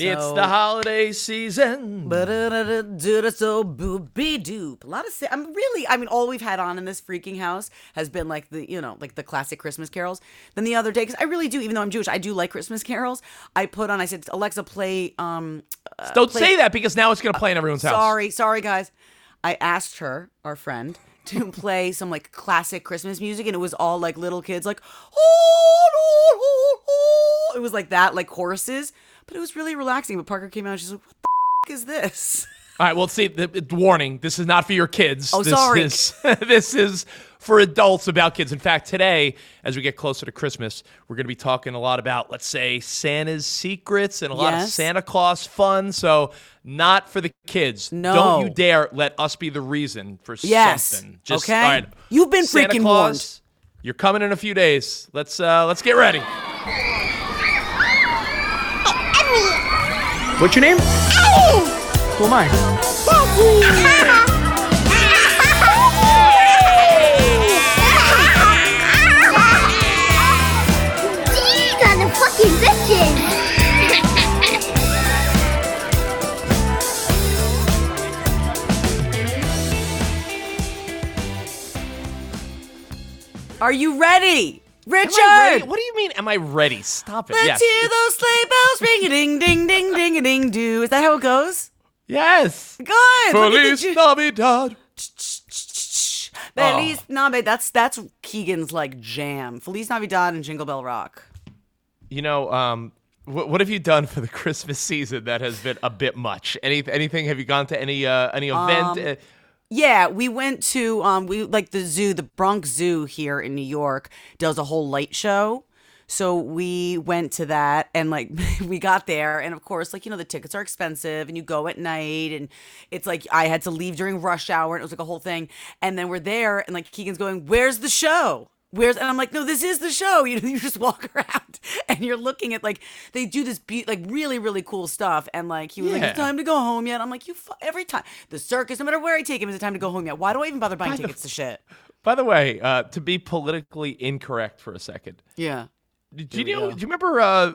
It's the holiday season. so booby doop. A lot of. I'm really. I mean, all we've had on in this freaking house has been like the you know like the classic Christmas carols. Then the other day, because I really do, even though I'm Jewish, I do like Christmas carols. I put on. I said, Alexa, play. Um, uh, Don't play- say that because now it's going to play in everyone's house. Sorry, sorry, guys. I asked her, our friend, to play some like classic Christmas music, and it was all like little kids, like, oh, oh, oh, oh. it was like that, like choruses, but it was really relaxing. But Parker came out, and she's like, what the f- is this? All right. Well, see, the, the- warning: this is not for your kids. Oh, this sorry. Is, this is for adults about kids. In fact, today, as we get closer to Christmas, we're going to be talking a lot about, let's say, Santa's secrets and a lot of Santa Claus fun. So, not for the kids. No. Don't you dare let us be the reason for Yes. something. Just Okay. right. You've been Santa freaking Claus, You're coming in a few days. Let's uh, let's get ready. What's your name? Who am I? These are fucking bitches! Are you ready, Richard? Am I ready? What do you mean? Am I ready? Stop it. Let's yes. hear those sleigh bells ring a ding ding ding ding a ding do. Is that how it goes? Yes. Good. Feliz Navidad. Feliz Navidad. That's that's Keegan's like jam. Feliz Navidad and Jingle Bell Rock. You know, um, what, what have you done for the Christmas season that has been a bit much? Any anything? Have you gone to any uh, any event? Uh, Yeah, we went to um we like the zoo, the Bronx Zoo here in New York does a whole light show. So we went to that and like we got there and of course like you know the tickets are expensive and you go at night and it's like I had to leave during rush hour and it was like a whole thing and then we're there and like Keegan's going, "Where's the show?" Where's and I'm like, no, this is the show. You know, you just walk around and you're looking at like they do this be- like really really cool stuff. And like he was like, it's time to go home yet. I'm like, you fu- every time the circus, no matter where I take him, is it time to go home yet? Why do I even bother buying tickets to shit? by the way, uh, to be politically incorrect for a second, Yeah. Do you know? Do you remember uh,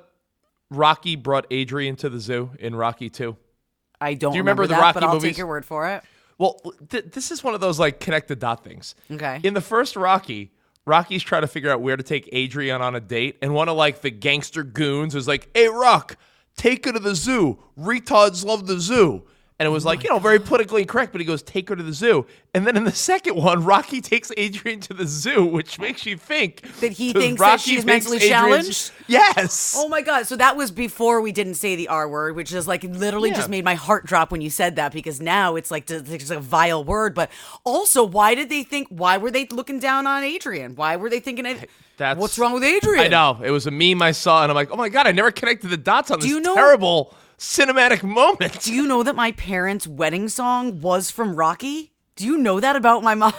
Rocky brought Adrian to the zoo in Rocky Two? I don't. Do you remember the that, Rocky but I'll movies? take your word for it. Well, th- this is one of those like connect the dot things. Okay. In the first Rocky, Rocky's trying to figure out where to take Adrian on a date, and one of like the gangster goons is like, "Hey, Rock, take her to the zoo. Retards love the zoo." And it was Oh like, you know, very politically incorrect, but he goes, take her to the zoo. And then in the second one, Rocky takes Adrian to the zoo, which makes you think That he thinks that she's mentally challenged? Yes. Oh my god! So that was before we didn't say the R word, which is like literally Yeah. just made my heart drop when you said that because now it's like it's a vile word. But also, why did they think? Why were they looking down on Adrian? Why were they thinking it? That's what's wrong with Adrian? I know. It was a meme I saw, and I'm like, oh my God, I never connected the dots on this you know- terrible cinematic moment. Do you know that my parents' wedding song was from Rocky? Do you know that about my mom?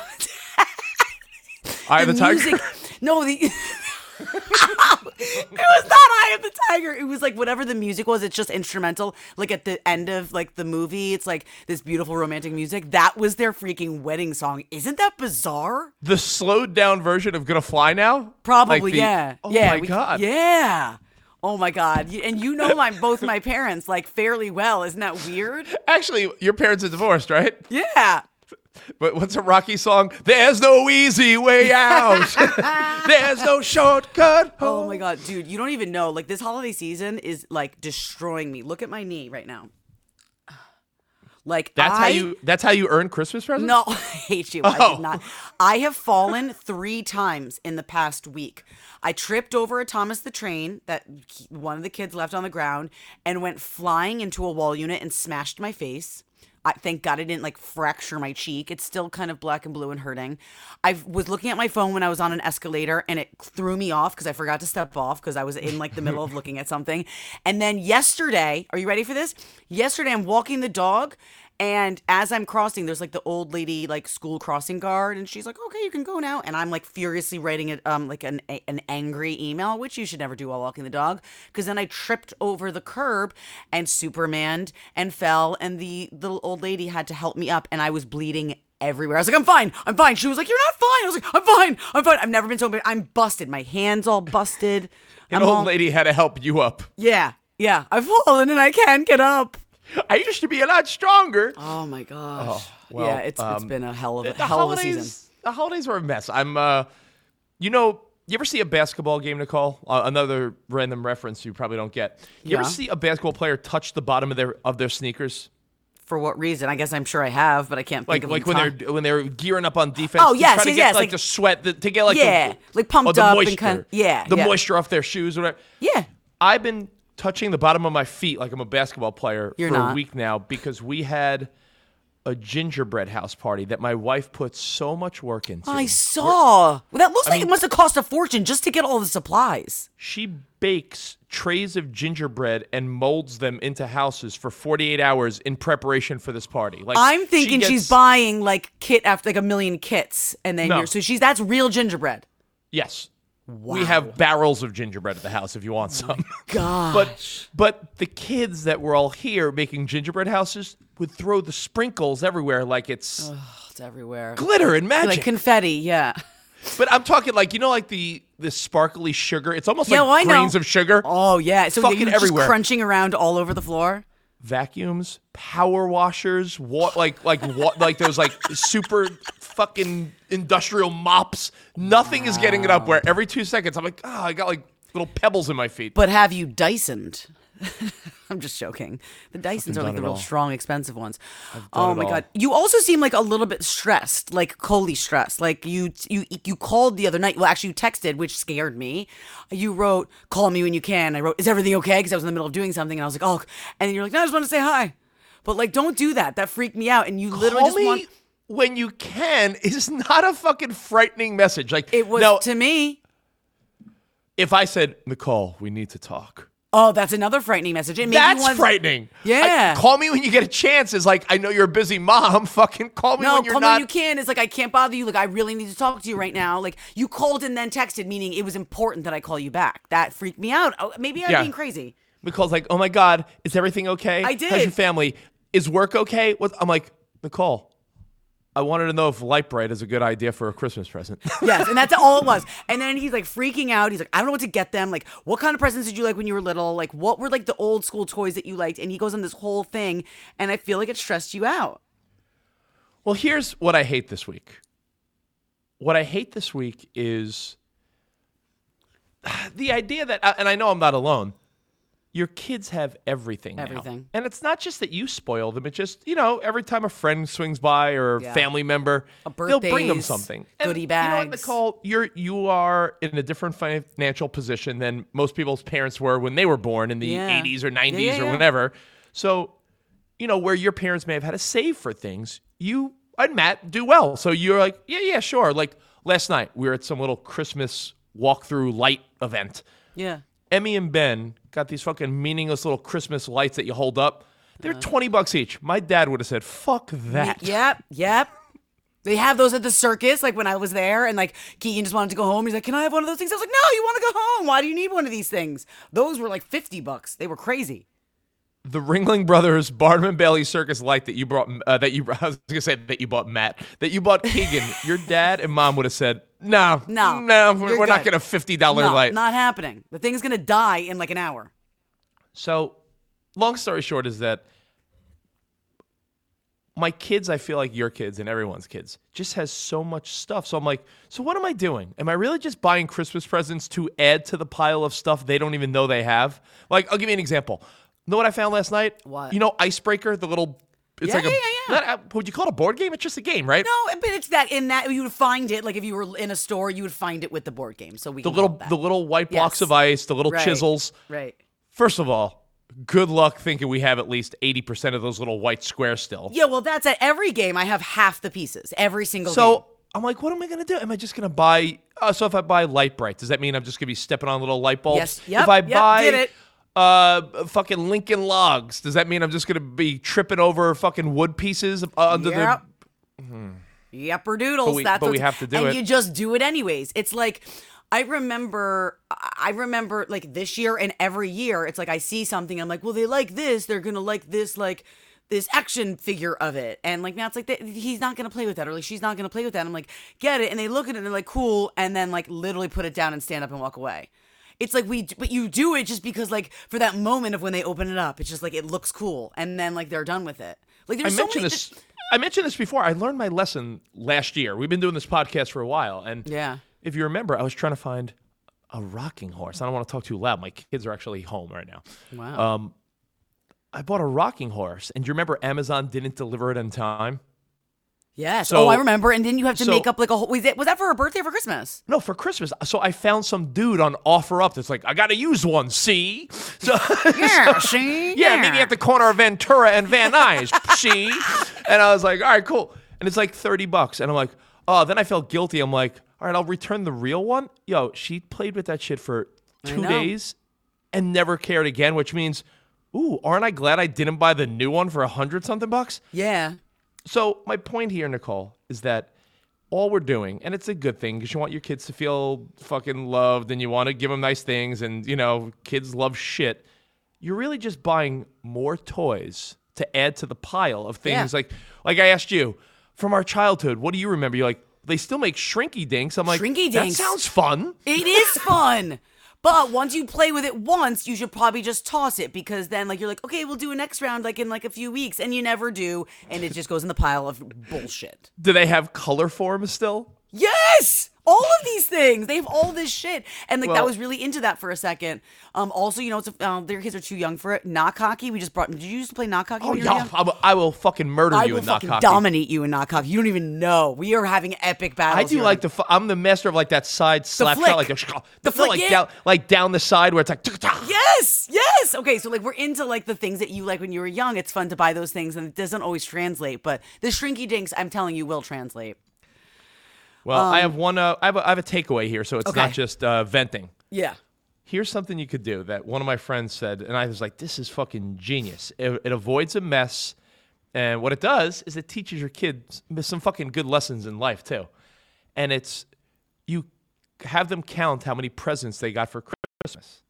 Eye of the Tiger. music. No, the. it was not Eye of the Tiger. It was like whatever the music was. It's just instrumental. Like at the end of like the movie, it's like this beautiful romantic music. That was their freaking wedding song. Isn't that bizarre? the slowed down version of Gonna Fly Now? Probably, Like the- yeah. Oh yeah, my we- God. Yeah. Oh my god. And you know my both my parents like fairly well. Isn't that weird? Actually, your parents are divorced, right? Yeah. But what's a Rocky song? There's no easy way out. There's no shortcut. Oh my god, dude, you don't even know. Like this holiday season is like destroying me. Look at my knee right now. Like That's how you. That's how you earn Christmas presents. No, I hate you. I Oh. did not. I have fallen three times in the past week. I tripped over a Thomas the Train that one of the kids left on the ground and went flying into a wall unit and smashed my face. I thank God I didn't like fracture my cheek. It's still kind of black and blue and hurting. I was looking at my phone when I was on an escalator and it threw me off because I forgot to step off because I was in like the middle of looking at something. And then yesterday, are you ready for this? Yesterday, I'm walking the dog. And as I'm crossing, there's like the old lady, like school crossing guard, and she's like, "Okay, you can go now." And I'm like furiously writing it, um, like an a, an angry email, which you should never do while walking the dog, because then I tripped over the curb and Supermaned and fell, and the little old lady had to help me up, and I was bleeding everywhere. I was like, "I'm fine, I'm fine." She was like, "You're not fine." I was like, "I'm fine, I'm fine." I've never been so, bad. I'm busted. My hands all busted. An I'm old all- lady had to help you up. Yeah, yeah. I've fallen and I can't get up. I used to be a lot stronger. Oh my gosh. well, yeah, it's it's um, been a hell of a the hell of a holidays, season. the holidays were a mess. I'm, uh, you know, you ever see a basketball game, Nicole? Uh, another random reference you probably don't get. You ever see a basketball player touch the bottom of their of their sneakers? For what reason? I guess I'm sure I have, but I can't think Like of like when top- they're when they're gearing up on defense. Oh, to yes, to yes, get, yes, like, like- the sweat the, to get like Yeah, the, like pumped oh, up and moisture, kind- yeah, the yeah. moisture off their shoes, or whatever. Yeah. I've been touching the bottom of my feet like I'm a basketball player You're for a week now because we had a gingerbread house party that my wife put so much work into. I saw. Well, that looks like it must have cost a fortune just to get all the supplies. She bakes trays of gingerbread and molds them into houses for 48 hours in preparation for this party. Like I'm she thinking she's buying like kit after like a million kits, and then No. you're so she's that's real gingerbread. Yes. We have barrels of gingerbread at the house if you want oh some. God, but but the kids that were all here making gingerbread houses would throw the sprinkles everywhere like it's it's everywhere. glitter and magic. Like confetti, yeah. but I'm talking like you know like the the sparkly sugar. It's almost Yeah, like well, I know. grains of sugar. Oh yeah, so Fucking everywhere. crunching around all over the floor. vacuums, power washers, wa- like like what like those like super fucking industrial mops. Nothing is getting it up. Where every two seconds I'm like, oh, I got like little pebbles in my feet. But have you Dysoned? I'm just joking. The Dysons are like the real all. strong, expensive ones. Oh my all. god! You also seem like a little bit stressed, like Coley stressed. Like you, you, you called the other night. Well, actually, you texted, which scared me. You wrote, "Call me when you can." I wrote, "Is everything okay?" Because I was in the middle of doing something, and I was like, "Oh," and you're like, "No, I just want to say hi." But like, don't do that. That freaked me out. And you literally Call just me want. When you can is not a fucking frightening message. Like It was now, to me. if I said Nicole, we need to talk. Oh, that's another frightening message. It That's want- frightening. Yeah. I- call me when you get a chance. Is like I know you're a busy mom. Fucking call me No, when you're call me not. when you can. It's like I can't bother you. Like I really need to talk to you right now. Like you called and then texted, meaning it was important that I call you back. That freaked me out. Oh, maybe I'm Yeah. being crazy. Nicole's like, oh my god, is everything okay? I did. How's your family? Is work okay? What? I'm like, Nicole. I wanted to know if Lite-Brite is a good idea for a Christmas present. Yes, and that's all it was. And then he's like freaking out. He's like, I don't know what to get them. Like, what kind of presents did you like when you were little? Like, what were like the old school toys that you liked? And he goes on this whole thing, and I feel like it stressed you out. well, here's what I hate this week. What I hate this week is the idea that, uh, and I know I'm not alone. Your kids have everything. now. And it's not just that you spoil them. It's just you know every time a friend swings by or a Yeah. family member, A they'll bring them something. goodie You know what. Nicole? You're you are in a different financial position than most people's parents were when they were born in the Yeah. 80s or 90s Yeah, or yeah. whenever. So, you know where your parents may have had to save for things, you and Matt do well. So you're like, yeah, yeah, sure. Like last night, we were at some little Christmas walkthrough light event. Yeah. Emmy and Ben got these fucking meaningless little Christmas lights that you hold up. They're Uh-huh. 20 bucks each. My dad would have said, fuck that. Yep. Yep. They have those at the circus, like when I was there, and like Keegan just wanted to go home. He's like, "Can I have one of those things?" I was like, "No, you want to go home? Why do you need one of these things?" Those were like fifty bucks. They were crazy. The Ringling Brothers Barnum and Bailey Circus light that you brought, uh, that you, I was to say that you bought Matt, that you bought Keegan, your dad and mom would have said, no, No, no, we're, we're not going to $50 No, light. not happening. The thing's gonna die in like an hour. So, long story short is that my kids, I feel like your kids and everyone's kids, just has so much stuff. So I'm like, so what am I doing? Am I really just buying Christmas presents to add to the pile of stuff they don't even know they have? Like, I'll give you an example. Know what I found last night? What? You know, Icebreaker, the little. It's Yeah, like a. yeah, yeah, would you call it a board game? It's just a game, right? No, but it's that in that you would find it like if you were in a store, you would find it with the board game. So we the little, the little white blocks Yes. of ice, the little Right. chisels. Right. First of all, good luck thinking we have at least 80% of those little white squares still. Yeah, well, that's at every game. I have half the pieces every single So game. I'm like, what am I going to do? Am I just going to buy? Uh, so if I buy Lite-Brite, does that mean I'm just going to be stepping on little light bulbs? Yes. Yep, if I yep, buy did it. Uh fucking Lincoln logs, does that mean I'm just going to be tripping over fucking wood pieces uh, under Yep. the? Yepper doodles. But we- that's but we have to do and it. you just do it anyways. It's like I remember I remember like this year and every year it's like I see something I'm like, well they like this, they're gonna like this like this action figure of it. And like now it's like they, he's not gonna play with that or like she's not gonna play with that. I'm like, get it, and they look at it and they're like, cool, and then like literally put it down and stand up and walk away. It's like we, but you do it just because like for that moment of when they open it up, it's just like it looks cool, and then like they're done with it. Like I there's so mentioned many. this. I mentioned this before. I learned my lesson last year. We've been doing this podcast for a while, and Yeah. if you remember, I was trying to find a rocking horse. I don't want to talk too loud. My kids are actually home right now. Wow. Um, I bought a rocking horse, and do you remember Amazon didn't deliver it in time? Yes. So- oh, I remember. And then you have to so- make up like a whole. Was that, was that for her birthday or for Christmas? No, for Christmas. So I found some dude on OfferUp that's like, I got to use one. See? So Yeah. see. yeah, maybe at the corner of Ventura and Van Nuys. see? And I was like, all right, cool. And it's like 30 bucks. And I'm like, oh, then I felt guilty. I'm like, all right, I'll return the real one. Yo, she played with that shit for two days and never cared again, which means, ooh, aren't I glad I didn't buy the new one for a hundred something bucks? Yeah. So my point here, Nicole, is that all we're doing, and it's a good thing because you want your kids to feel fucking loved and you want to give them nice things, and you know, kids love shit. You're really just buying more toys to add to the pile of things. Yeah. Like, like I asked you from our childhood, what do you remember? You're like, they still make Shrinky Dinks. I'm like, Shrinky that Dinks. sounds fun. It is fun. But once you play with it once, you should probably just toss it because then, like, you're like, okay, we'll do a next round, like in like a few weeks, and you never do, and it just goes in the pile of bullshit. Do they have Colorforms still? Yes, all of these things. They have all this shit, and like that was really into that for a second. Um, also, you know, it's a, um, their kids are too young for it. Knock hockey. We just brought. Did you used to play knock hockey? Oh when you were yeah? I will, I will fucking murder I you in knock fucking hockey. dominate you in knock hockey. You don't even know. We are having epic battles. I do here. like the. I'm the master of like that side slap flick. shot, like a, The the flick, like yeah. down, like down the side where it's like. Yes, yes. Okay, so like we're into like the things that you like when you were young. It's fun to buy those things, and it doesn't always translate. But the Shrinky Dinks, I'm telling you, will translate. Well, I have one. Uh, I have a, I have a takeaway here, so it's Okay. not just uh, venting. Yeah. Here's something you could do that one of my friends said, and I was like, "This is fucking genius." It, it avoids a mess, and what it does is it teaches your kids some fucking good lessons in life too. And it's you have them count how many presents they got for Christmas,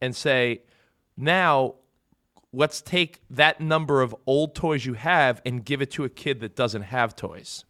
and say, "Now, let's take that number of old toys you have and give it to a kid that doesn't have toys."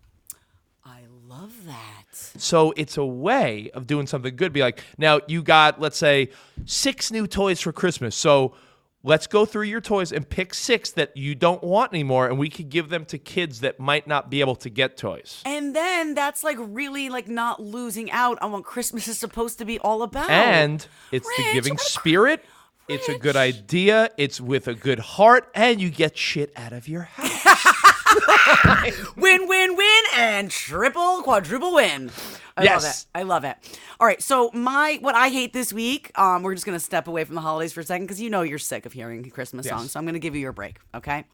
I love that. So it's a way of doing something good. Be like, now you got, let's say, six new toys for Christmas. So let's go through your toys and pick six that you don't want anymore, and we could give them to kids that might not be able to get toys. And then that's like really like not losing out on what Christmas is supposed to be all about. And it's Rich, the giving oh cr- spirit. It's a good idea. It's with a good heart, and you get shit out of your house. win, win, win, and triple, quadruple win. I love Yes. it. I love it. All right, so my what I hate this week, um, we're just gonna step away from the holidays for a second because you know you're sick of hearing Christmas songs, so I'm gonna give you your break, okay?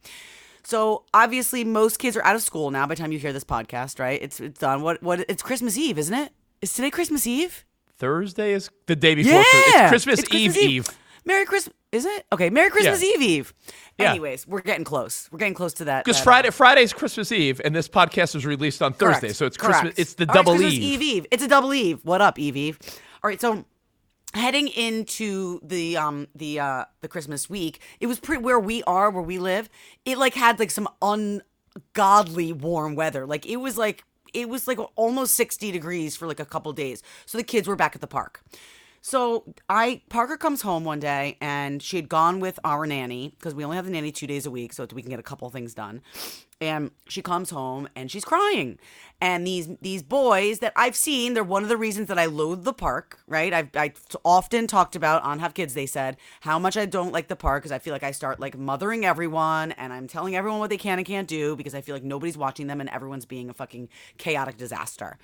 So obviously, most kids are out of school now. By the time you hear this podcast, right? It's it's done. What what? It's Christmas Eve, isn't it? Is today Christmas Eve? Thursday is the day before. Yeah, Christmas. It's Christmas, It's Eve, Eve. Merry Christmas. Is it okay? Merry Christmas Yeah. Eve Eve. Yeah. Anyways, we're getting close. We're getting close to that. Because that, uh, Friday, Friday's Christmas Eve, and this podcast was released on Correct. Thursday, so it's Correct. Christmas. It's the All double Eve. Eve Eve. It's a double Eve. What up, Eve Eve? All right, so heading into the um the uh the Christmas week, it was pretty where we are, where we live. It like had like some ungodly warm weather. Like it was like it was like almost 60 degrees for like a couple days. So the kids were back at the park. So I Parker comes home one day and she had gone with our nanny because we only have the nanny two days a week, so we can get a couple things done. And she comes home and she's crying. And these these boys that I've seen, they're one of the reasons that I loathe the park. Right? I've I often talked about on Have Kids. They said how much I don't like the park because I feel like I start like mothering everyone and I'm telling everyone what they can and can't do because I feel like nobody's watching them and everyone's being a fucking chaotic disaster.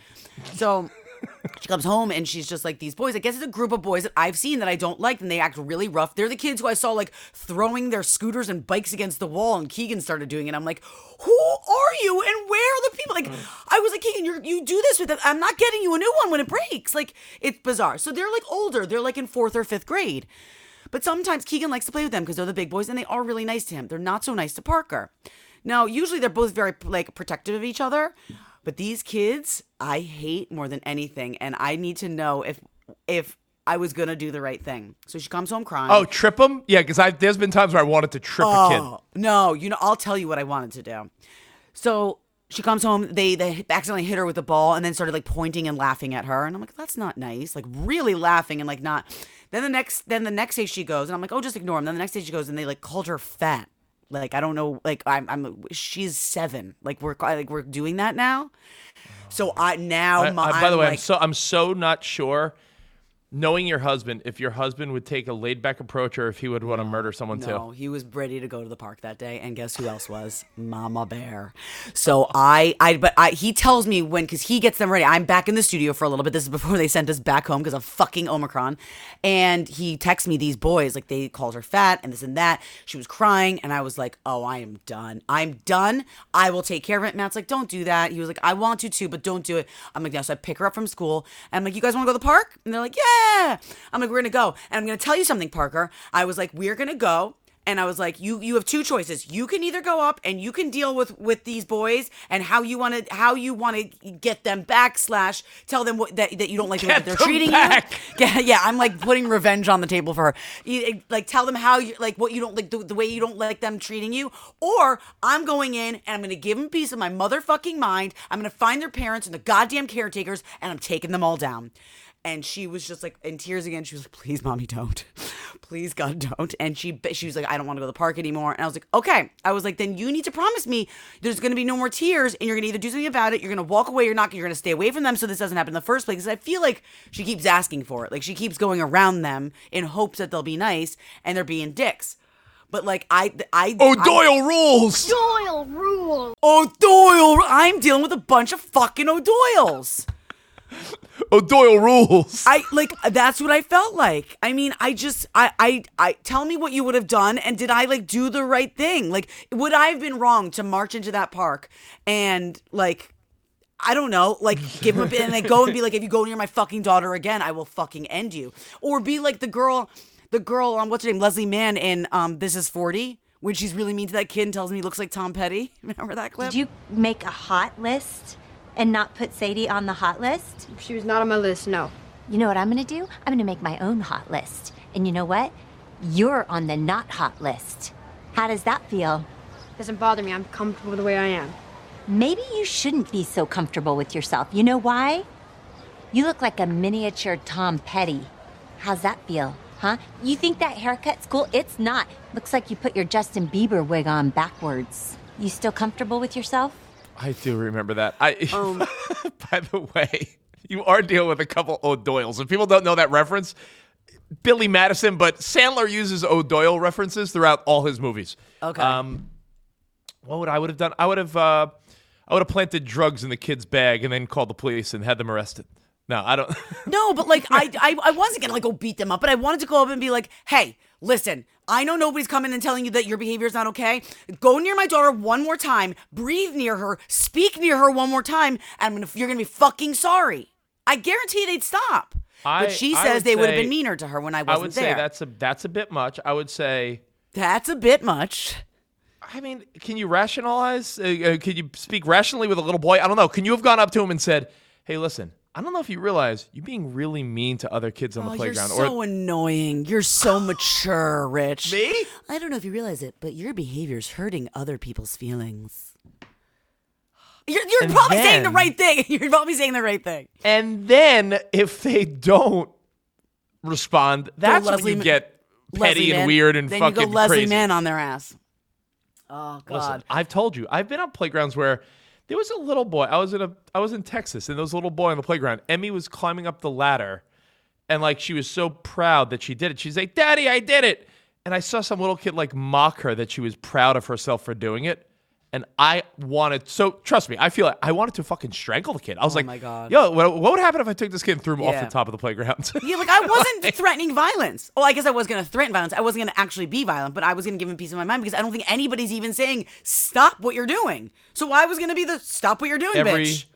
So. she comes home and she's just like these boys. I guess it's a group of boys that I've seen that I don't like, and they act really rough. They're the kids who I saw like throwing their scooters and bikes against the wall, and Keegan started doing it. I'm like, who are you, and where are the people? Like, I was like, Keegan, you you do this with it. I'm not getting you a new one when it breaks. Like, it's bizarre. So they're like older. They're like in fourth or fifth grade. But sometimes Keegan likes to play with them because they're the big boys and they are really nice to him. They're not so nice to Parker. Now, usually they're both very like protective of each other, but these kids I hate more than anything, and I need to know if if I was gonna do the right thing. So she comes home crying. Oh, trip him? Yeah, because I there's been times where I wanted to trip a oh, kid. Oh, no, you know, I'll tell you what I wanted to do. So she comes home, they they accidentally hit her with a ball and then started like pointing and laughing at her. And I'm like, that's not nice. Like really laughing and like not then the next then the next day she goes and I'm like, oh just ignore him. Then the next day she goes and they like called her fat. Like I don't know, like I'm I'm she's seven. Like we're like we're doing that now. So oh. I now I- my I- by the way, I'm so I'm so not sure. Knowing your husband, if your husband would take a laid back approach or if he would want to murder someone No, too. he was ready to go to the park that day, and guess who else was? Mama Bear. So I, I, but I, he tells me when, because he gets them ready. I'm back in the studio for a little bit. This is before they sent us back home because of fucking Omicron, and he texts me these boys like they called her fat and this and that. She was crying, and I was like, oh, I am done. I'm done. I will take care of it. Matt's like, don't do that. He was like, I want to too, but don't do it. I'm like, no. So I pick her up from school, and I'm like, you guys want to go to the park? And they're like, yeah. I'm like, we're gonna go, and I'm gonna tell you something, Parker. I was like, we're gonna go and I was like, "You you have two choices. You can either go up and you can deal with with these boys and how you want to how you want to get them back slash tell them what, that that you don't like the way that they're them treating back. you. Yeah, yeah. I'm like putting revenge on the table for her. You, eh, like tell them how you like what you don't like the, the way you don't like them treating you, or I'm going in and I'm gonna give them a piece of my motherfucking mind. I'm gonna find their parents and the goddamn caretakers and I'm taking them all down. And she was just like in tears again. She was like, "Please, mommy, don't. Please, God, don't." And she she was like, "I don't want to go to the park anymore." And I was like, "Okay." I was like, "Then you need to promise me there's going to be no more tears, and you're going to either do something about it. You're going to walk away. You're not. You're going to stay away from them so this doesn't happen in the first place." Because I feel like she keeps asking for it. Like she keeps going around them in hopes that they'll be nice, and they're being dicks. But like I, I, Oh, I- Doyle rules. Doyle rule. O'Doyle. I'm dealing with a bunch of fucking O'Doyles. Oh, Doyle rules. I like that's what I felt like. I mean, I just I I I tell me what you would have done and did I like do the right thing? Like would I have been wrong to march into that park and like I don't know, like give him a bit and then go and be like, if you go near my fucking daughter again, I will fucking end you. Or be like the girl, the girl, um, what's her name, Leslie Mann in um, This Is Forty, when she's really mean to that kid and tells me he looks like Tom Petty. Remember that clip? Did you make a hot list and not put Sadie on the hot list? She was not on my list, no. You know what I'm gonna do? I'm gonna make my own hot list. And you know what? You're on the not hot list. How does that feel? Doesn't bother me. I'm comfortable the way I am. Maybe you shouldn't be so comfortable with yourself. You know why? You look like a miniature Tom Petty. How's that feel? Huh? You think that haircut's cool? It's not. Looks like you put your Justin Bieber wig on backwards. You still comfortable with yourself? I do remember that. I. Um, by the way, you are dealing with a couple O'Doyles. If people don't know that reference, Billy Madison, but Sandler uses O'Doyle references throughout all his movies. Okay. Um, what would I would have done? I would have. Uh, I would have planted drugs in the kid's bag and then called the police and had them arrested. No, I don't. No, but like I, I, I wasn't gonna like go beat them up, but I wanted to go up and be like, "Hey, listen, I know nobody's coming and telling you that your behavior is not okay. Go near my daughter one more time, breathe near her, speak near her one more time, and I'm gonna, you're gonna be fucking sorry. I guarantee they'd stop. I- but she says would they would have been meaner to her when I I wasn't there. I would there. say that's a that's a bit much. I would say. that's a bit much. I mean, can you rationalize? Uh, uh, can you speak rationally with a little boy? I don't know. Can you have gone up to him and said, "Hey, listen, I don't know if you realize you're being really mean to other kids on Oh, the playground. Or. You're playground." so annoying. You're so mature, Rich. Me? I don't know if you realize it, but your behavior's hurting other people's feelings. You're, you're And probably saying the right thing. You're probably saying the right thing. and then if they don't respond, that's when you get petty Leslie and Mann. weird and then fucking you go Leslie crazy. Mann on their ass. Oh God. Listen, I've told you, I've been on playgrounds where there was a little boy. I was in a, I was in Texas, and there was a little boy on the playground. Emmy was climbing up the ladder, and like she was so proud that she did it. She's like, "Daddy, I did it!" And I saw some little kid like mock her that she was proud of herself for doing it, And I wanted so trust me, I feel like I wanted to fucking strangle the kid. I was Oh like, my God. yo, what, what would happen if I took this kid and threw him off the top of the playground? Yeah, like I wasn't threatening violence. Well, I guess I was going to threaten violence. I wasn't going to actually be violent, but I was going to give him peace of my mind because I don't think anybody's even saying stop what you're doing. So I was going to be the stop what you're doing, every bitch.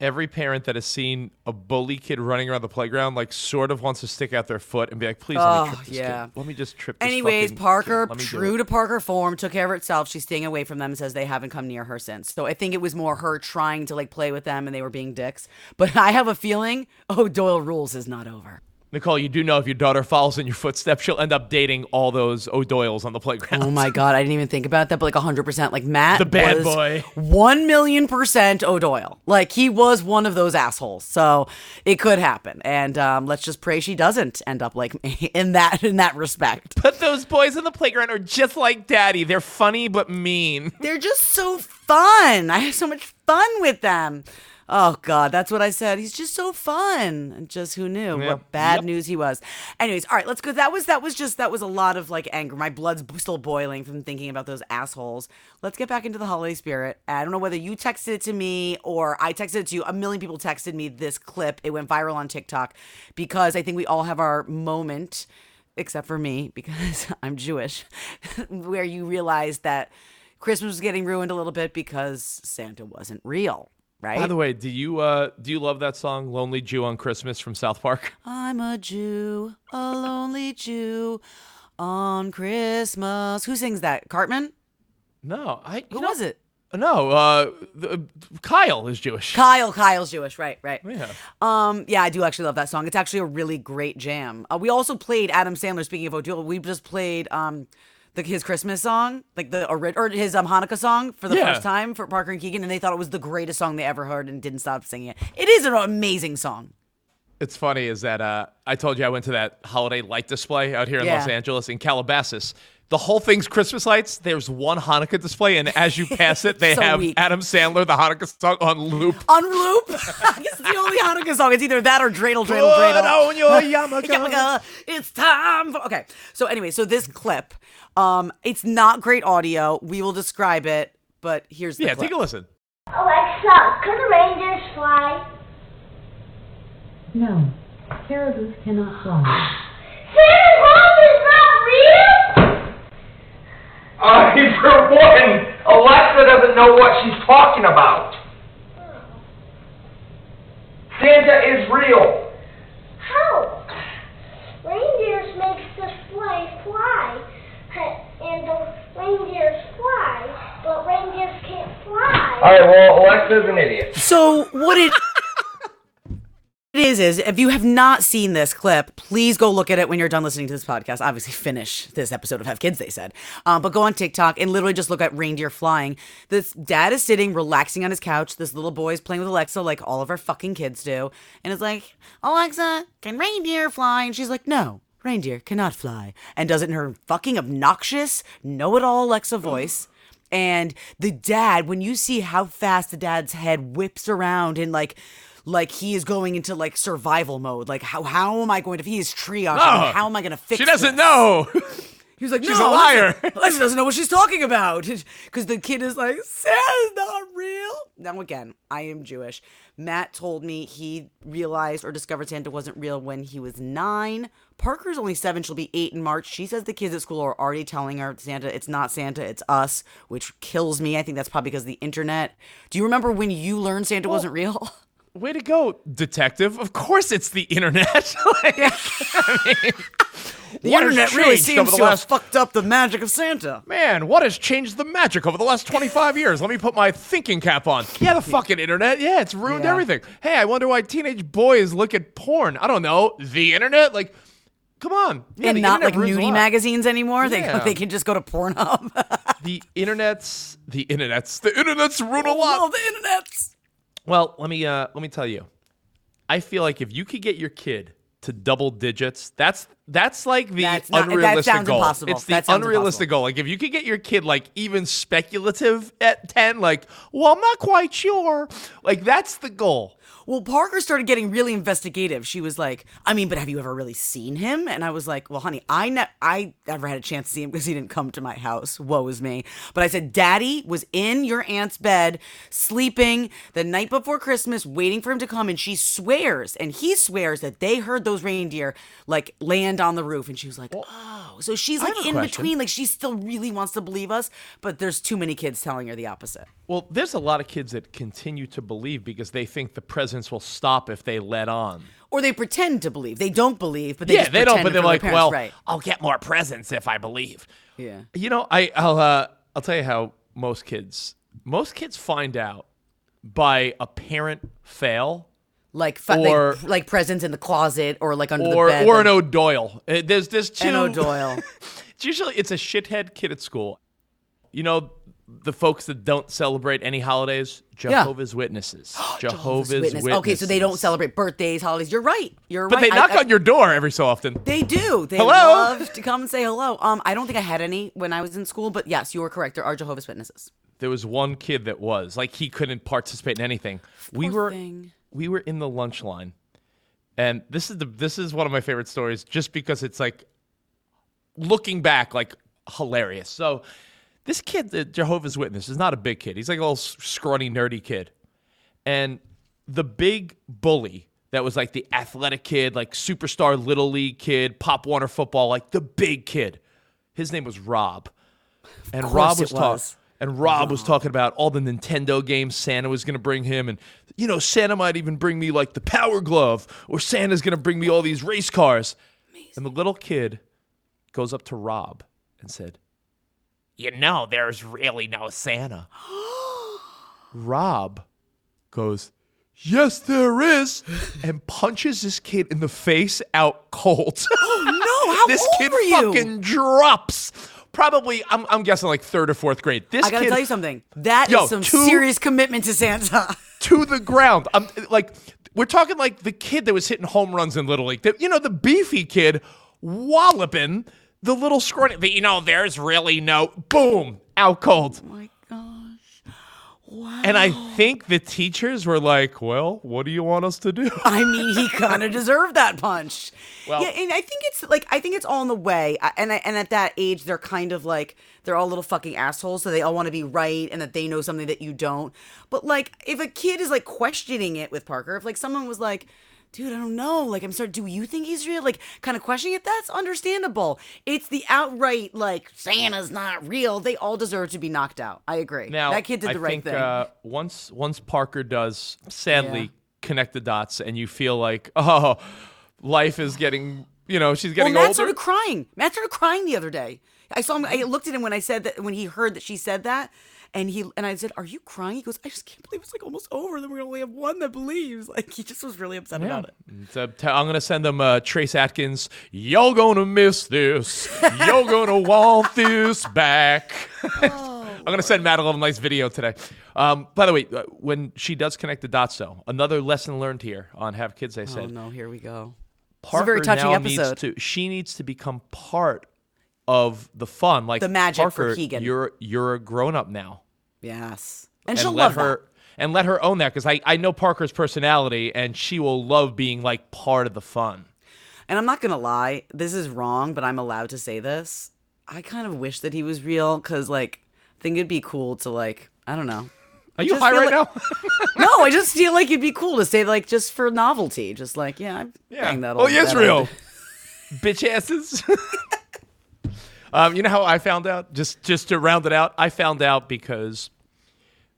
Every parent that has seen a bully kid running around the playground like sort of wants to stick out their foot and be like, please let me trip this yeah. kid. Let me just trip this Anyways, fucking Parker, kid. Let me do true it." to Parker form, took care of itself. She's staying away from them and says they haven't come near her since. So I think it was more her trying to like play with them and they were being dicks. But I have a feeling, oh, Doyle rules is not over. Nicole, you do know if your daughter follows in your footsteps, she'll end up dating all those O'Doyles on the playground. Oh my god, I didn't even think about that, but like hundred percent, like Matt, The bad was boy. one million percent O'Doyle. Like he was one of those assholes. So it could happen, and um, let's just pray she doesn't end up like me in that in that respect. But those boys on the playground are just like daddy. They're funny but mean. They're just so fun. I have so much fun with them. Oh God, that's what I said. He's just so fun. And just who knew what bad Yep. news he was. Anyways, all right, let's go. That was that was just that was a lot of like anger. My blood's still boiling from thinking about those assholes. Let's get back into the holiday spirit. I don't know whether you texted it to me or I texted it to you. A million people texted me this clip. It went viral on TikTok because I think we all have our moment except for me because I'm Jewish, where you realize that Christmas was getting ruined a little bit because Santa wasn't real, right? By the way, do you uh do you love that song "Lonely Jew on Christmas" from South Park? I'm a Jew, a lonely Jew on Christmas. Who sings that? Cartman? No, I. Who was it? No, uh, the, Kyle is Jewish. Kyle. Kyle's Jewish, right? Right. Yeah. Um. Yeah, I do actually love that song. It's actually a really great jam. Uh, we also played Adam Sandler. Speaking of O'Doyle, we just played um. The, his Christmas song, like the or his um, Hanukkah song for the Yeah. first time for Parker and Keegan, and they thought it was the greatest song they ever heard and didn't stop singing it. It is an amazing song. It's funny is that uh, I told you I went to that holiday light display out here in Yeah. Los Angeles in Calabasas. The whole thing's Christmas lights. There's one Hanukkah display, and as you pass it, they So have weak. Adam Sandler, the Hanukkah song, on loop. On loop, it's the only Hanukkah song. It's either that or Dreidel, Dreidel, Put Dreidel. on your yarmulke. Yarmulke. It's time for okay. So anyway, so this clip, um, it's not great audio. We will describe it, but here's the Yeah, clip. take a listen. Alexa, can the reindeers fly? No, caribou cannot fly. Santa Claus is not real? Uh, for one, Alexa doesn't know what she's talking about. Santa is real. How? Reindeers makes the sleigh fly, and the reindeers fly, but reindeers can't fly. All right, well, Alexa's an idiot. So what it it is is if you have not seen this clip, please go look at it when you're done listening to this podcast. Obviously, finish this episode of Have Kids, they said. Um, but go on TikTok and literally just look at reindeer flying. This dad is sitting, relaxing on his couch. This little boy is playing with Alexa, like all of our fucking kids do, and it's like, Alexa, can reindeer fly? And she's like, No. Reindeer cannot fly, and does it in her fucking obnoxious, know it all Alexa voice. And the dad, when you see how fast the dad's head whips around and like like he is going into like survival mode. Like how how am I going to he is triage? Oh, how am I gonna fix She doesn't this? know. He was like, She's no, a liar. Alexa, Alexa doesn't know what she's talking about. Because the kid is like, Santa's not real. Now, again, I am Jewish. Matt told me he realized or discovered Santa wasn't real when he was nine. Parker's only seven. She'll be eight in March. She says the kids at school are already telling her Santa, it's not Santa, it's us, which kills me. I think that's probably because of the internet. Do you remember when you learned Santa wasn't real? Way to go, detective. Of course it's the internet. like, I mean, The what internet really seems to the have fucked up the magic of Santa. Man, what has changed the magic over the last 25 years? Let me put my thinking cap on. Yeah, the fucking internet. Yeah, it's ruined Yeah. everything. Hey, I wonder why teenage boys look at porn. I don't know. The internet? Like, come on. Yeah, and not like internet ruins a nudie magazines anymore. They Yeah. they can just go to Pornhub. The internet's the internet's the internet's ruined a Oh, lot. the internet's. Well, let me uh let me tell you. I feel like if you could get your kid to double digits, that's that's like the That's not- that unrealistic sounds goal. impossible. It's the That unrealistic impossible. goal. Like if you could get your kid like even speculative at 10, like, well, I'm not quite sure. Like that's the goal. Well, Parker started getting really investigative. She was like, "I mean, but have you ever really seen him?" And I was like, "Well, honey, I ne- I never had a chance to see him because he didn't come to my house. Woe is me." But I said, "Daddy was in your aunt's bed, sleeping the night before Christmas, waiting for him to come." And she swears, and he swears that they heard those reindeer like land on the roof. And she was like, "Oh," so she's like in question. between. Like she still really wants to believe us, but there's too many kids telling her the opposite. Well, there's a lot of kids that continue to believe because they think the will stop if they let on. Or they pretend to believe. They don't believe, but they yeah, they don't, but they're like, their well, right. I'll get more presents if I believe. Yeah. You know, I, I'll uh, I'll tell you how most kids most kids find out by a parent fail Like, fu- Or- like like presents in the closet or like under or the bed. or an O'Doyle. Uh, There's there's two An O'Doyle. it's usually it's a shithead kid at school. You know, the folks that don't celebrate any holidays, Yeah. Jehovah's Witnesses. Jehovah's, Witness. Witnesses. Okay, so they don't celebrate birthdays, holidays. You're right. You're But right. But they knock I- on your door every so often. They do. They Hello? love to come and say hello. Um, I don't think I had any when I was in school, but yes, you were correct. There are Jehovah's Witnesses. There was one kid that was like he couldn't participate in anything. we were thing. we were in the lunch line, and this is the this is one of my favorite stories just because it's like looking back like hilarious. So this kid, the Jehovah's Witness, is not a big kid. He's like a little scrawny, nerdy kid, and the big bully that was like the athletic kid, like superstar little league kid, Pop Warner football, like the big kid. His name was Rob, and Rob it was talking. And Rob was talking about all the Nintendo games Santa was going to bring him. And, you know, Santa might even bring me like the Power Glove, or Santa's going to bring me all these race cars. And the little kid goes up to Rob and said, You know, there's really no Santa. Rob goes, Yes, there is, and punches this kid in the face out cold. Oh no! How this old kid were you? fucking drops. Probably, I'm, I'm guessing like third or fourth grade. This I gotta kid tell you something. That is Yo, some two- serious commitment to Santa. to the ground. I'm like, we're talking like the kid that was hitting home runs in Little League. The- you know, the beefy kid walloping the little scrawny. the- You know, there's really no boom out cold. oh my gosh! Wow. And I think the teachers were like, "Well, what do you want us to do?" I mean, he kind of deserved that punch. Well- yeah, and I think it's like I think it's all in the way. And I, and at that age, they're kind of like they're all little fucking assholes, so they all want to be right and that they know something that you don't. But like, if a kid is like questioning it with Parker, if like someone was like. Dude, I don't know. Like, I'm sorry. Do you think he's real? Like, kind of questioning it. That's understandable. It's the outright like Santa's not real. They all deserve to be knocked out. I agree. Now that kid did I the right think, thing. Uh, once once Parker does, sadly, Yeah. connect the dots, and you feel like, oh, life is getting. You know, she's getting well, Matt older. started crying. Matt started crying the other day. I saw him. I looked at him when I said that when he heard that she said that, and he and I said, "Are you crying?" He goes, "I just can't believe it's like almost over. Then we only have one that believes." Like he just was really upset about it. So t- I'm gonna send them uh, Trace Adkins. Y'all gonna miss this. Y'all gonna want this back. I'm gonna send Matt a little nice video today. Um, by the way, uh, when she does connect the dots, though, another lesson learned here on Have Kids, I said, Oh no, here we go. This is Parker a very touching now episode. needs to. She needs to become part of the fun, like The magic for Parker, Keegan. You're you're a grown up now, Yes, and, and she'll let love her. that. And let her own that because I, I know Parker's personality and she will love being like part of the fun. And I'm not gonna lie, this is wrong, but I'm allowed to say this. I kind of wish that he was real because, like, I think it'd be cool to like, I don't know. Are you high right like- now? no, I just feel like it'd be cool to say like just for novelty, just like yeah, I'm bang that. Oh, is real. Bitch asses. Um, you know how I found out? Just just to round it out, I found out because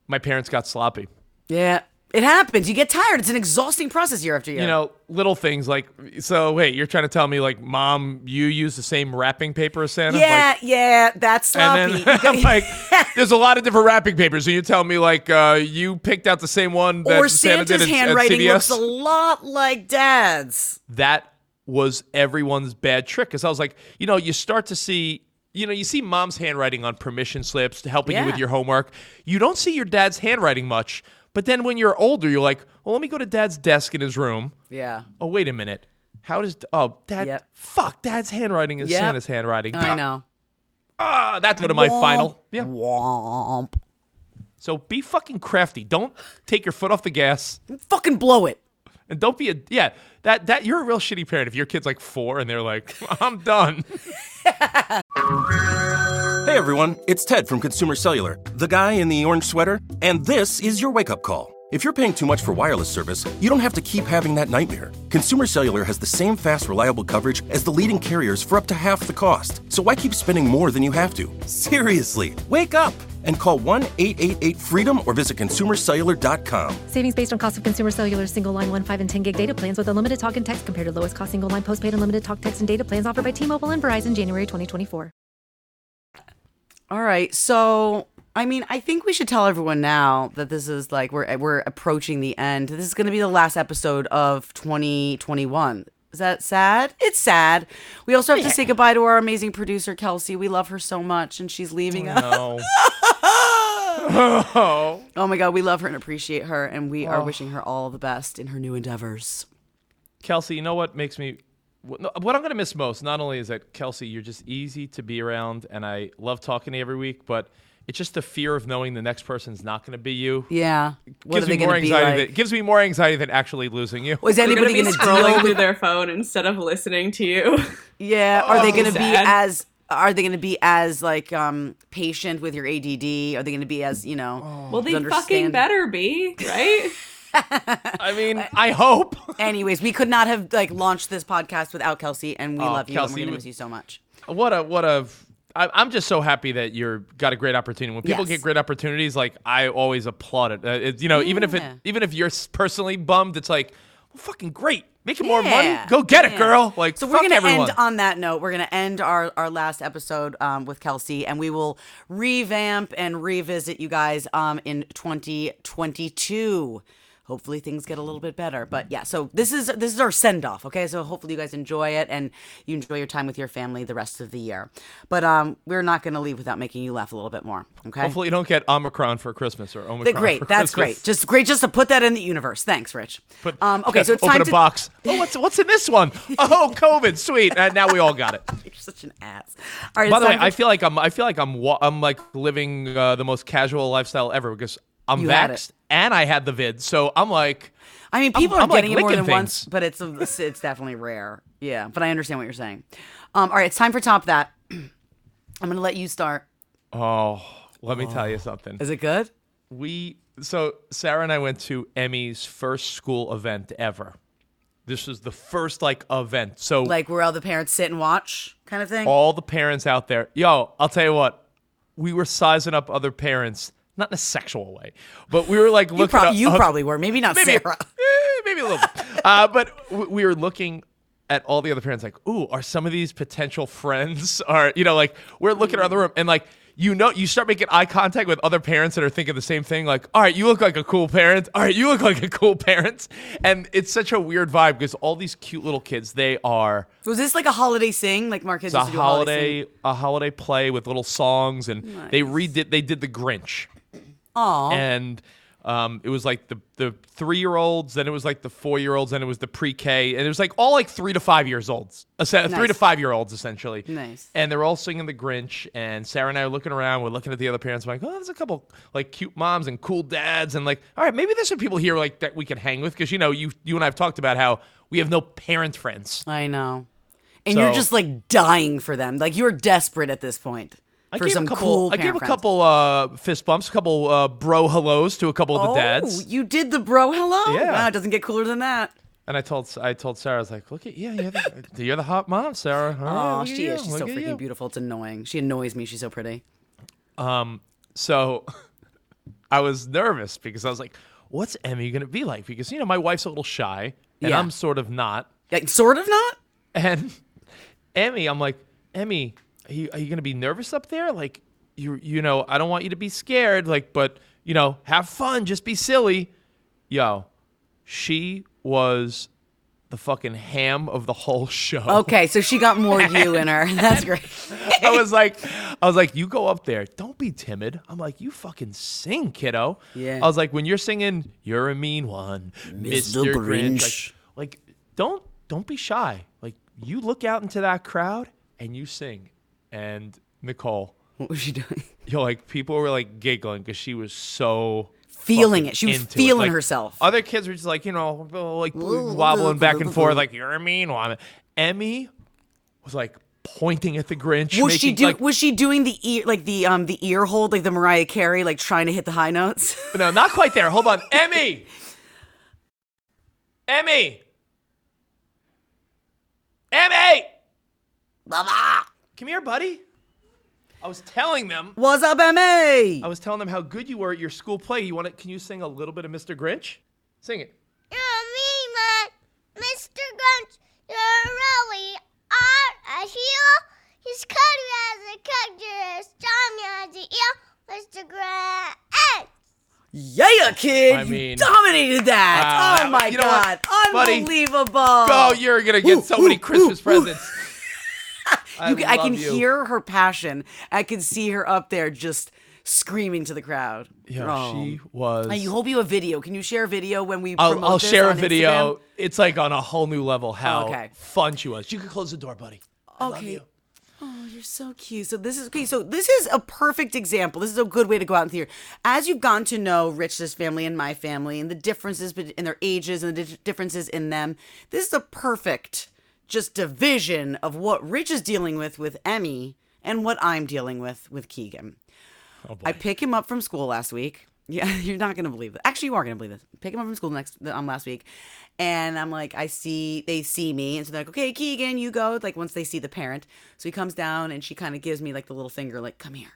my parents got sloppy. Yeah, it happens. You get tired. It's an exhausting process year after year. You know, little things like so. Wait, you're trying to tell me like, mom, you use the same wrapping paper as Santa? Yeah, Like, yeah, that's sloppy. and then I'm like, there's a lot of different wrapping papers. So you tell me like, uh, you picked out the same one that or Santa Santa's did at, at handwriting CVS? looks a lot like Dad's. that was everyone's bad trick because I was like, you know, you start to see, you know, you see mom's handwriting on permission slips to helping you with your homework. You don't see your dad's handwriting much, but then when you're older, you're like, well, let me go to dad's desk in his room. Yeah. Oh, wait a minute. How does oh dad? Yep. Fuck, dad's handwriting is Yep. Santa's handwriting. I know. Ah, that's one of my final. Yeah. Womp. So be fucking crafty. Don't take your foot off the gas. Fucking blow it. And don't be a yeah, that that you're a real shitty parent if your kid's like 4 and they're like, "I'm done." Hey everyone, it's Ted from Consumer Cellular, the guy in the orange sweater, and this is your wake up call. If you're paying too much for wireless service, you don't have to keep having that nightmare. Consumer Cellular has the same fast, reliable coverage as the leading carriers for up to half the cost. So why keep spending more than you have to? Seriously, wake up and call 1 888 freedom or visit consumercellular.com. Savings based on cost of consumer cellular single line 1, 5, and 10 gig data plans with unlimited talk and text compared to lowest cost single line postpaid unlimited talk, text, and data plans offered by T Mobile and Verizon January 2024. All right. So, I mean, I think we should tell everyone now that this is like we're we're approaching the end. This is going to be the last episode of 2021. Is that sad? It's sad. We also have to say goodbye to our amazing producer Kelsey. We love her so much, and she's leaving oh, us. No. oh. Oh my god, we love her and appreciate her, and we are Oh. wishing her all the best in her new endeavors. Kelsey, you know what makes me what what I'm going to miss most? Not only is that Kelsey, you're just easy to be around, and I love talking to you every week, but it's just the fear of knowing the next person's not going to be you. Yeah. What gives are they me more going to be anxiety. like? Than, gives me more anxiety than actually losing you. Was anybody going to scrolling deal through their phone instead of listening to you? Yeah, are they Oh, going to be as are they going to be as like um patient with your ADD? Are they going to be as, you know, Well, they fucking better be, right? I mean, I hope. Anyways, we could not have like launched this podcast without Kelsey and we Oh, love you Kelsey and we're going to miss you so much. What a what a. I, I'm just so happy that you're got a great opportunity. When people Yes. get great opportunities, like I always applaud it. Uh, it you know, even if it even if you're personally bummed, it's like, well, fucking great, making more money, go get it, yeah. girl. Like, so we're gonna everyone. end on that note. We're gonna end our our last episode um, with Kelsey, and we will revamp and revisit you guys um, in 2022. Hopefully things get a little bit better, but yeah. So this is this is our send off. Okay, so hopefully you guys enjoy it and you enjoy your time with your family the rest of the year. But um, we're not gonna leave without making you laugh a little bit more. Okay. Hopefully, you don't get Omicron for Christmas or Omicron. Th- great. That's Christmas. great. Just great. Just to put that in the universe. Thanks, Rich. Put- um, okay, so it's open time a to box. Oh, what's what's in this one? Oh, COVID. Sweet. And now we all got it. You're such an ass. All right. By the way, for- I feel like I'm I feel like I'm I'm like living uh, the most casual lifestyle ever because I'm You vaxxed and I had the vid. So I'm like, I mean, I'm- people I'm, are like, getting it more licking than once, but it's it's it's definitely rare. Yeah, but I understand what you're saying. Um, all right, it's time for top that. I'm gonna let you start. oh, let me tell you something. Is it good? We so Sarah and I went to Emmy's first school event ever. This was the first like event. So Like where all the parents sit and watch, kind of thing. all the parents out there, yo, I'll tell you what, we were sizing up other parents, not in a sexual way, but we were like you looking. prob- up, you probably were, maybe not maybe, Sarah. eh, maybe a little. Uh, but we were looking at all the other parents, like, ooh, are some of these potential friends? Are you know, like we're looking around the room and like. You know, you start making eye contact with other parents that are thinking the same thing. Like, all right, you look like a cool parent. All right, you look like a cool parent. And it's such a weird vibe because all these cute little kids, they are Was this like a holiday sing? Like Marquez it's a used to do a holiday. a holiday play with little songs and they redid they did the Grinch Aw. and um, it was like the the three year olds then it was like the four year olds then it was the pre K and it was like all like three to five years olds three to five year olds essentially Nice. and they're all singing the Grinch and Sarah and I are looking around we're looking at the other parents I'm like oh there's a couple like cute moms and cool dads and like all right maybe there's some people here like that we can hang with because you know you you and I've talked about how we have no parent friends I know. And you're just like dying for them. Like you're desperate at this point I for gave some a couple, cool. I gave a friends. couple uh, fist bumps, a couple uh, bro hellos to a couple of the Oh, dads, you did the bro hello. Yeah. Wow, it doesn't get cooler than that. and I told I told Sarah I was like, "Look at you, you're the, you're the hot mom, Sarah." Oh, she you, is. She's so look at freaking you." beautiful. It's annoying. She annoys me. She's so pretty. Um, so I was nervous because I was like, "What's Emmy gonna be like?" Because you know my wife's a little shy, and Yeah. I'm sort of not. Like, sort of not. And Emmy, I'm like, Emmy, are you, are you gonna be nervous up there? Like, you you know, I don't want you to be scared. Like, but you know, have fun, just be silly. Yo, she was the fucking ham of the whole show. Okay, so she got more you in her. That's great. I was like, I was like, you go up there, don't be timid. I'm like, you fucking sing, kiddo. Yeah. I was like, when you're singing, you're a mean one, Mr. Mr. Grinch. Like, like, don't don't be shy. Like, you look out into that crowd and you sing. And Nicole, What was she doing? Yo, like people were like giggling because she was so Feeling it. She was feeling Like, herself. Other kids were just like you know like wobbling back and forth like you're a mean one. Emmy was like pointing at the Grinch. Was she making, do? like, was she doing the ear like the um the ear hold like the Mariah Carey like trying to hit the high notes? no, not quite there. Hold on, Emmy. Emmy. Emmy. Come here, buddy. I was telling them. What's up, Emmy? I was telling them how good you were at your school play. You want to? Can you sing a little bit of Mr. Grinch? Sing it. You're a mean man, Mr. Grinch. You're really are a hero. He's cutty as a cactus, Johnny as a eel, Mr. Grinch. Yeah, kid. I you dominated that. Wow, oh my you know what, god, buddy? unbelievable. Go! You're gonna get so many Christmas presents. I, You I can you. hear her passion. I can see her up there just screaming to the crowd. Yeah, Oh. she was. I hope you have a video. Can you share a video when we? I'll, I'll share a video. Instagram? It's like on a whole new level how oh, Okay. fun she was. You can close the door, buddy. I love Okay. Oh, you're so cute. So this is okay. So this is a perfect example. This is a good way to go out in theater. As you've gotten to know Rich's family and my family, and the differences in their ages and the di- differences in them, this is a perfect just division of what Rich is dealing with with Emmy and what I'm dealing with with Keegan. Oh I pick him up from school last week. Yeah, you're not gonna believe it. Actually, you are gonna believe this. Pick him up from school next um last week, and I'm like, I see they see me, and so they're like, okay, Keegan, you go. Like once they see the parent, so he comes down and she kind of gives me like the little finger, like come here.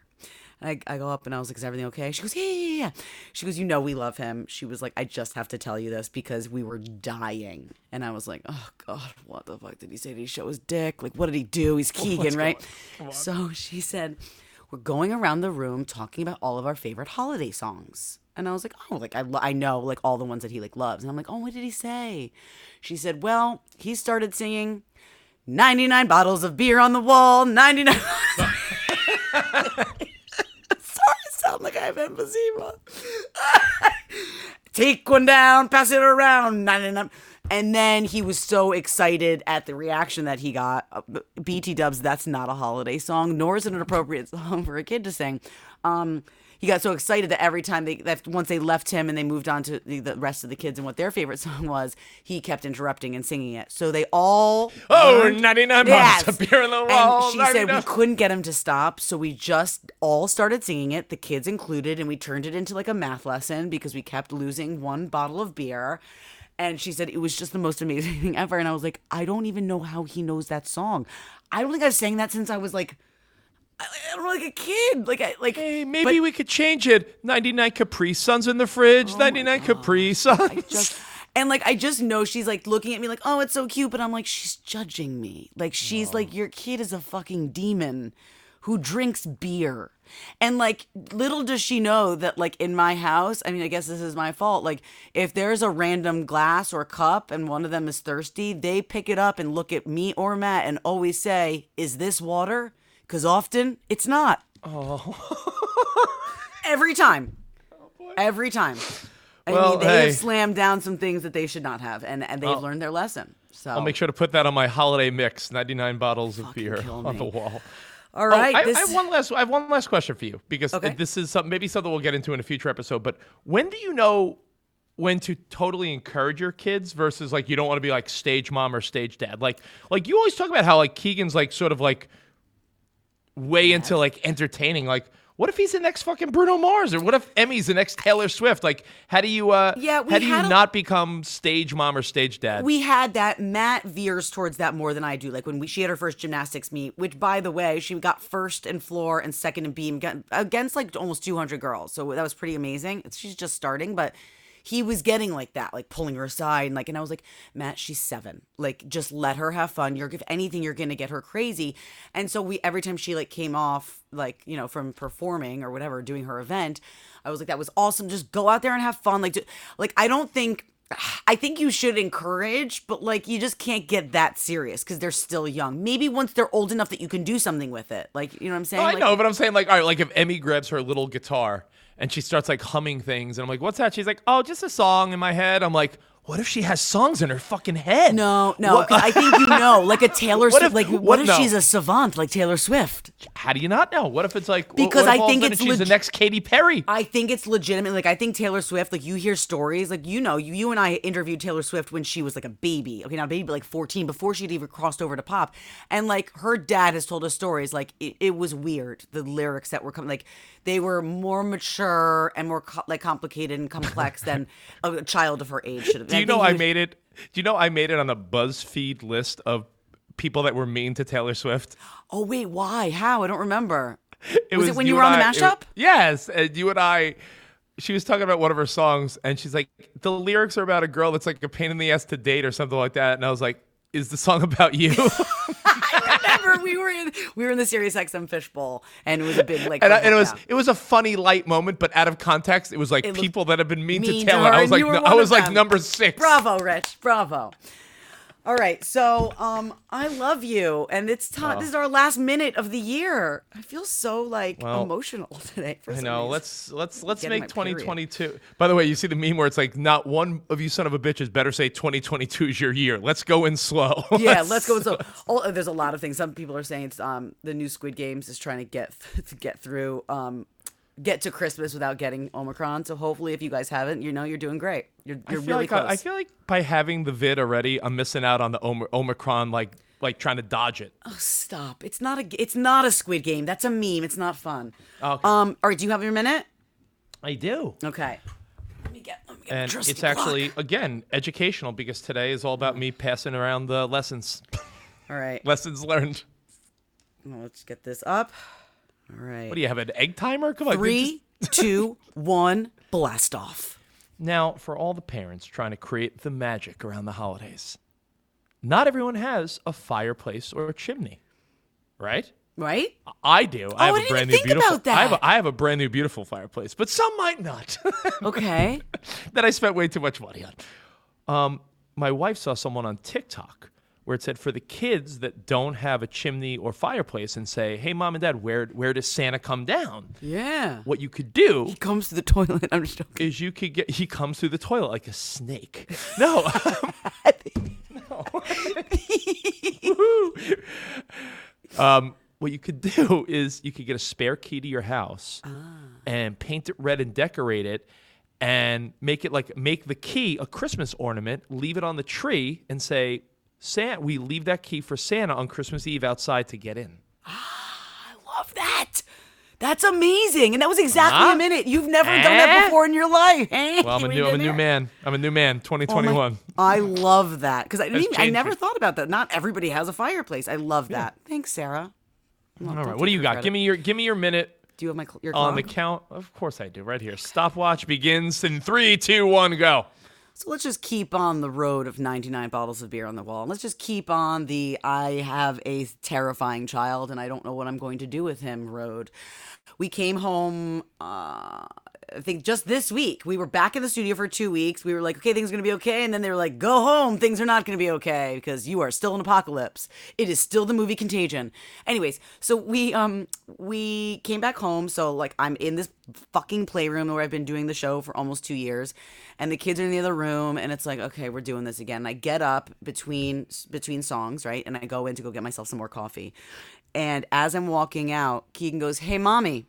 I, I go up and I was like, is everything okay? She goes, yeah, yeah, yeah. She goes, you know, we love him. She was like, I just have to tell you this because we were dying. And I was like, oh, God, what the fuck did he say? Did he show his dick? Like, what did he do? He's Keegan, right? So she said, we're going around the room talking about all of our favorite holiday songs. And I was like, oh, like I, lo- I know like all the ones that he like loves. And I'm like, oh, what did he say? She said, well, he started singing 99 bottles of beer on the wall, 99. 99- like I have emphysema. Take one down, pass it around, 99. And then he was so excited at the reaction that he got. BT Dubs, that's not a holiday song, nor is it an appropriate song for a kid to sing. Um, he got so excited that every time they that once they left him and they moved on to the, the rest of the kids and what their favorite song was, he kept interrupting and singing it. So they all Oh, learned- 99 Yes. of beer on the wall. And she said we couldn't get him to stop, so we just all started singing it, the kids included, and we turned it into like a math lesson because we kept losing one bottle of beer. And she said it was just the most amazing thing ever. And I was like, I don't even know how he knows that song. I don't think I've sang that since I was like, I, I don't like a kid. Like I like. Hey, maybe we could change it. 99 Capri Suns in the fridge. 99 Capri Suns. Oh just and like I just know she's like looking at me like, oh, it's so cute, but I'm like, she's judging me. Like she's oh. like, your kid is a fucking demon who drinks beer. And like little does she know that like in my house, I mean, I guess this is my fault. Like if there's a random glass or cup and one of them is thirsty, they pick it up and look at me or Matt and always say, "Is this water?" Because often it's not. Oh. Every time. Oh, Every time. I Well, mean, they hey. have slammed down some things that they should not have, and, and they've I'll- learned their lesson. So I'll make sure to put that on my holiday mix. 99 bottles of beer on the wall. All right, Oh, I, this- I have one last. I have one last question for you because Okay. this is some, maybe something we'll get into in a future episode. But when do you know when to totally encourage your kids versus like you don't want to be like stage mom or stage dad? Like, like you always talk about how like Keegan's like sort of like way into like entertaining. Like, what if he's the next fucking Bruno Mars or what if Emmy's the next Taylor Swift? Like, how do you uh Yeah, how do you a- not become stage mom or stage dad? we had that. Matt veers towards that more than I do. Like when we, she had her first gymnastics meet, which by the way, she got first in floor and second in beam against, against like almost 200 girls. So that was pretty amazing. She's just starting, but he was getting like that, like pulling her aside and like, and I was like, Matt, she's seven. Like, just let her have fun. You're if anything, you're gonna get her crazy. And so we every time she like came off, like you know, from performing or whatever, doing her event, I was like, that was awesome. Just go out there and have fun. Like, do, like I don't think. I think you should encourage, but like you just can't get that serious because they're still young. Maybe once they're old enough that you can do something with it. Like, you know what I'm saying? No, I Like- know, but I'm saying like, all right, like if Emmy grabs her little guitar and she starts like humming things, and I'm like, what's that? She's like, oh, just a song in my head. I'm like, what if she has songs in her fucking head? No, no. What- I think you know, like a Taylor Swift. if- like, what, what- if no. she's a savant like Taylor Swift? How do you not know? What if it's like Because what if I all of a think it's she's the next Katy Perry. I think it's legitimate. Like I think Taylor Swift. Like you hear stories. Like you know, you, you and I interviewed Taylor Swift when she was like a baby. Okay, not a baby, but like fourteen, before she'd even crossed over to pop. And like her dad has told us stories. Like it, it was weird. The lyrics that were coming, like they were more mature and more co- like complicated and complex than a child of her age should have. Do you know I made it? Do you know I made it on the BuzzFeed list of people that were mean to Taylor Swift? Oh wait, why? How? I don't remember. It was, it when you were and on the I- it- mashup? yes, and you and I. She was talking about one of her songs, and she's like, "The lyrics are about a girl that's like a pain in the ass to date or something like that." And I was like, "Is the song about you?" remember we were in we were in the Sirius XM fishbowl, and it was a big like. and, I, and it was yeah. it was a funny light moment, but out of context, it was like It people that have been mean, mean to to Taylor. her, I was like, no- I was like them. number six. Bravo, Rich. Bravo. All right, so um, I love you, and it's time. Oh. This is our last minute of the year. I feel so like Well, emotional today. For I know. Let's let's let's make my period. 2022. By the way, you see the meme where it's like, not one of you son of a bitches better say 2022 is your year. Let's go in slow. yeah, let's go. So, oh, there's a lot of things. Some people are saying it's um the new Squid Games is trying to get to get through um get to Christmas without getting Omicron. So hopefully, if you guys haven't, you know you're doing great. You're I you're feel really like close. I, I feel like by having the vid already, I'm missing out on the Om- Omicron, like like trying to dodge it. Oh, stop! It's not a g- it's not a Squid Game. That's a meme. It's not fun. Okay. Um. All right. Do you have your minute? I do. Okay. Let me get. Let me get And trusty it's clock. actually again educational because today is all about me passing around the lessons, All right. lessons learned. Well, let's get this up. All right. What do you have an egg timer? Come on, Three, two, one, blast off. Now, for all the parents trying to create the magic around the holidays, not everyone has a fireplace or a chimney, right? Right? I do. Oh, I have a brand new beautiful. I have a, I have a brand new beautiful fireplace, but some might not. Okay. that I spent way too much money on. Um, my wife saw someone on TikTok where it said for the kids that don't have a chimney or fireplace and say, "Hey, mom and dad, where where does Santa come down?" Yeah. What you could do He comes to the toilet. I'm just joking. is you could get he comes through the toilet like a snake. No. no. um, what you could do is you could get a spare key to your house and paint it red and decorate it and make it like make the key a Christmas ornament, leave it on the tree and say, Santa, we leave that key for Santa on Christmas Eve outside to get in. Ah, I love that. That's amazing. And that was exactly Huh? a minute. You've never done that Eh? before in your life. Well, I'm a new I'm a new man. I'm a new man, Oh my- 2021. I love that because I didn't. I never me. thought about that. Not everybody has a fireplace. I love that. Thanks, Sarah. No, All what do you got? credit. Give me your give me your minute Do you have my cl- your on the count. Of course I do. Right here. Stopwatch begins in three, two, one, go. So let's just keep on the road of 99 bottles of beer on the wall. Let's just keep on the I have a terrifying child and I don't know what I'm going to do with him road. We came home, uh, I think just this week. We were back in the studio for two weeks. We were like, okay, things are to be okay. And then they were like, go home. Things are not to be okay because you are still in apocalypse. It is still the movie Contagion. Anyways, so we um we came back home. So like I'm in this fucking playroom where I've been doing the show for almost two years, and the kids are in the other room, and it's like, okay, we're doing this again. And I get up between between songs, right, and I go in to go get myself some more coffee. And as I'm walking out, Keegan goes, "Hey, mommy,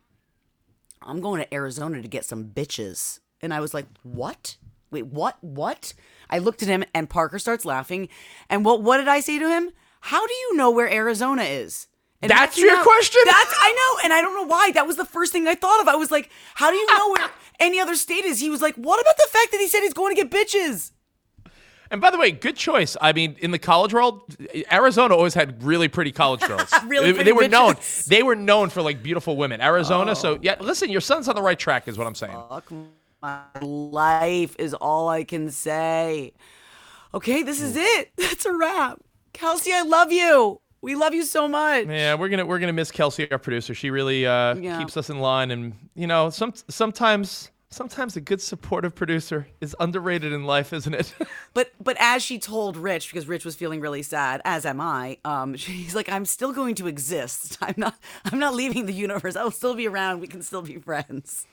I'm going to Arizona to get some bitches." And I was like, "What? Wait, what? What?" I looked at him, and Parker starts laughing. And what? What did I say to him? How do you know where Arizona is? And That's your out- question? That's I know, and I don't know why. That was the first thing I thought of. I was like, "How do you know where any other state is?" He was like, "What about the fact that he said he's going to get bitches?" And by the way, good choice. I mean, in the college world, Arizona always had really pretty college girls. Really they, pretty they were known. They were known for like beautiful women. Arizona. So yeah, listen, your son's on the right track, is what I'm saying. Fuck my life is all I can say. Okay, this is it. That's a wrap. Kelsey, I love you. We love you so much. Yeah, we're gonna we're gonna miss Kelsey, our producer. She really uh, Yeah. keeps us in line, and you know, some sometimes sometimes a good supportive producer is underrated in life, isn't it? But but as she told Rich, because Rich was feeling really sad, as am I, um, she's like, I'm still going to exist. I'm not I'm not leaving the universe. I'll still be around. We can still be friends.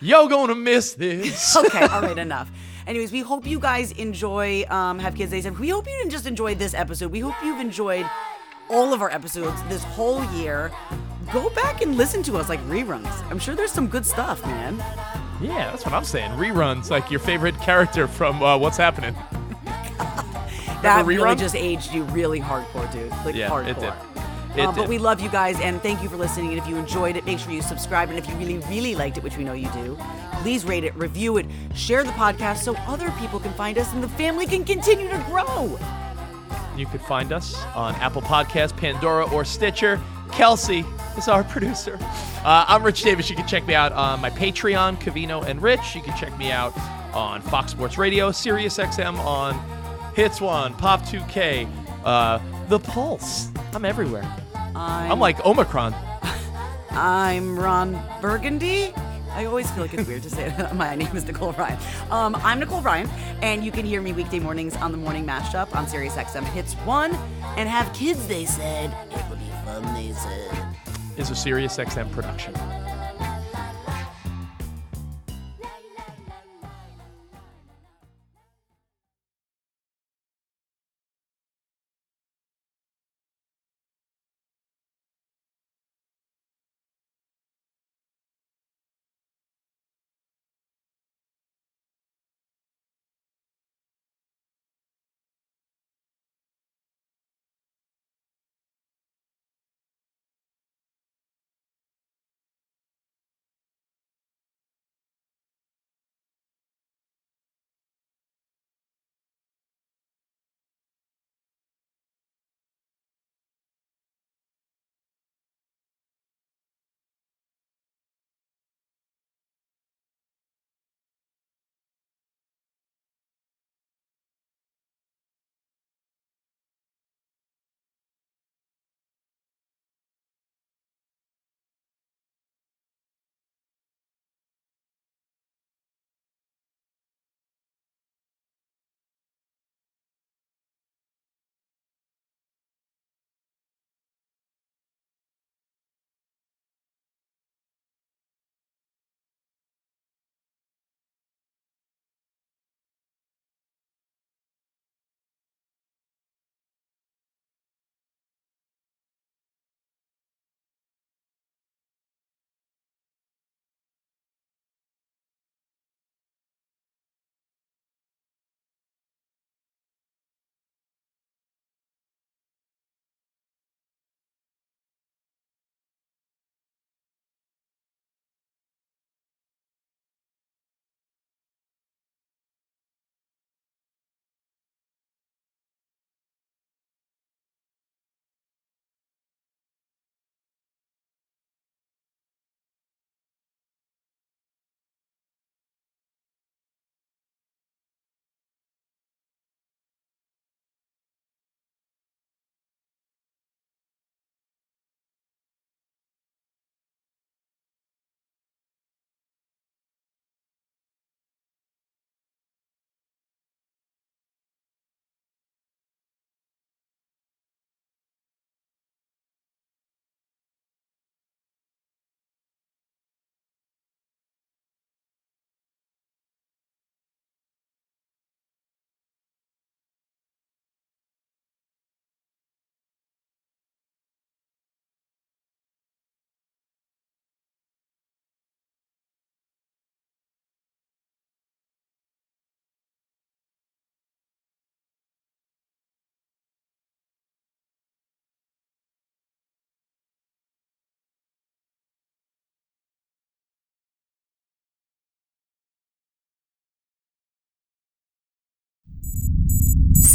Yo, gonna miss this. okay, all right, enough. Anyways, we hope you guys enjoy um, Have Kids Day. We hope you didn't just enjoy this episode. We hope you've enjoyed all of our episodes this whole year. Go back and listen to us like reruns. I'm sure there's some good stuff, man. Yeah, that's what I'm saying. Reruns, like your favorite character from uh, What's Happening. That really just aged you really hardcore, dude. Like Yeah, hardcore. it did. It Uh, but we love you guys and thank you for listening. And if you enjoyed it, make sure you subscribe. And if you really, really liked it, which we know you do, please rate it, review it, share the podcast so other people can find us and the family can continue to grow. You could find us on Apple Podcasts, Pandora, or Stitcher. Kelsey is our producer. Uh, I'm Rich Davis. You can check me out on my Patreon, Cavino and Rich. You can check me out on Fox Sports Radio, Sirius XM on Hits One, Pop 2K, uh, The Pulse. I'm everywhere. I'm, I'm like Omicron. I'm Ron Burgundy. I always feel like it's weird to say that. My name is Nicole Ryan. Um, I'm Nicole Ryan, and you can hear me weekday mornings on the Morning Mashup on Sirius XM Hits 1. And have kids, they said. It would be fun, they said. Is a Sirius XM production.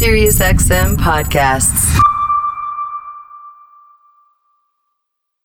SiriusXM podcasts.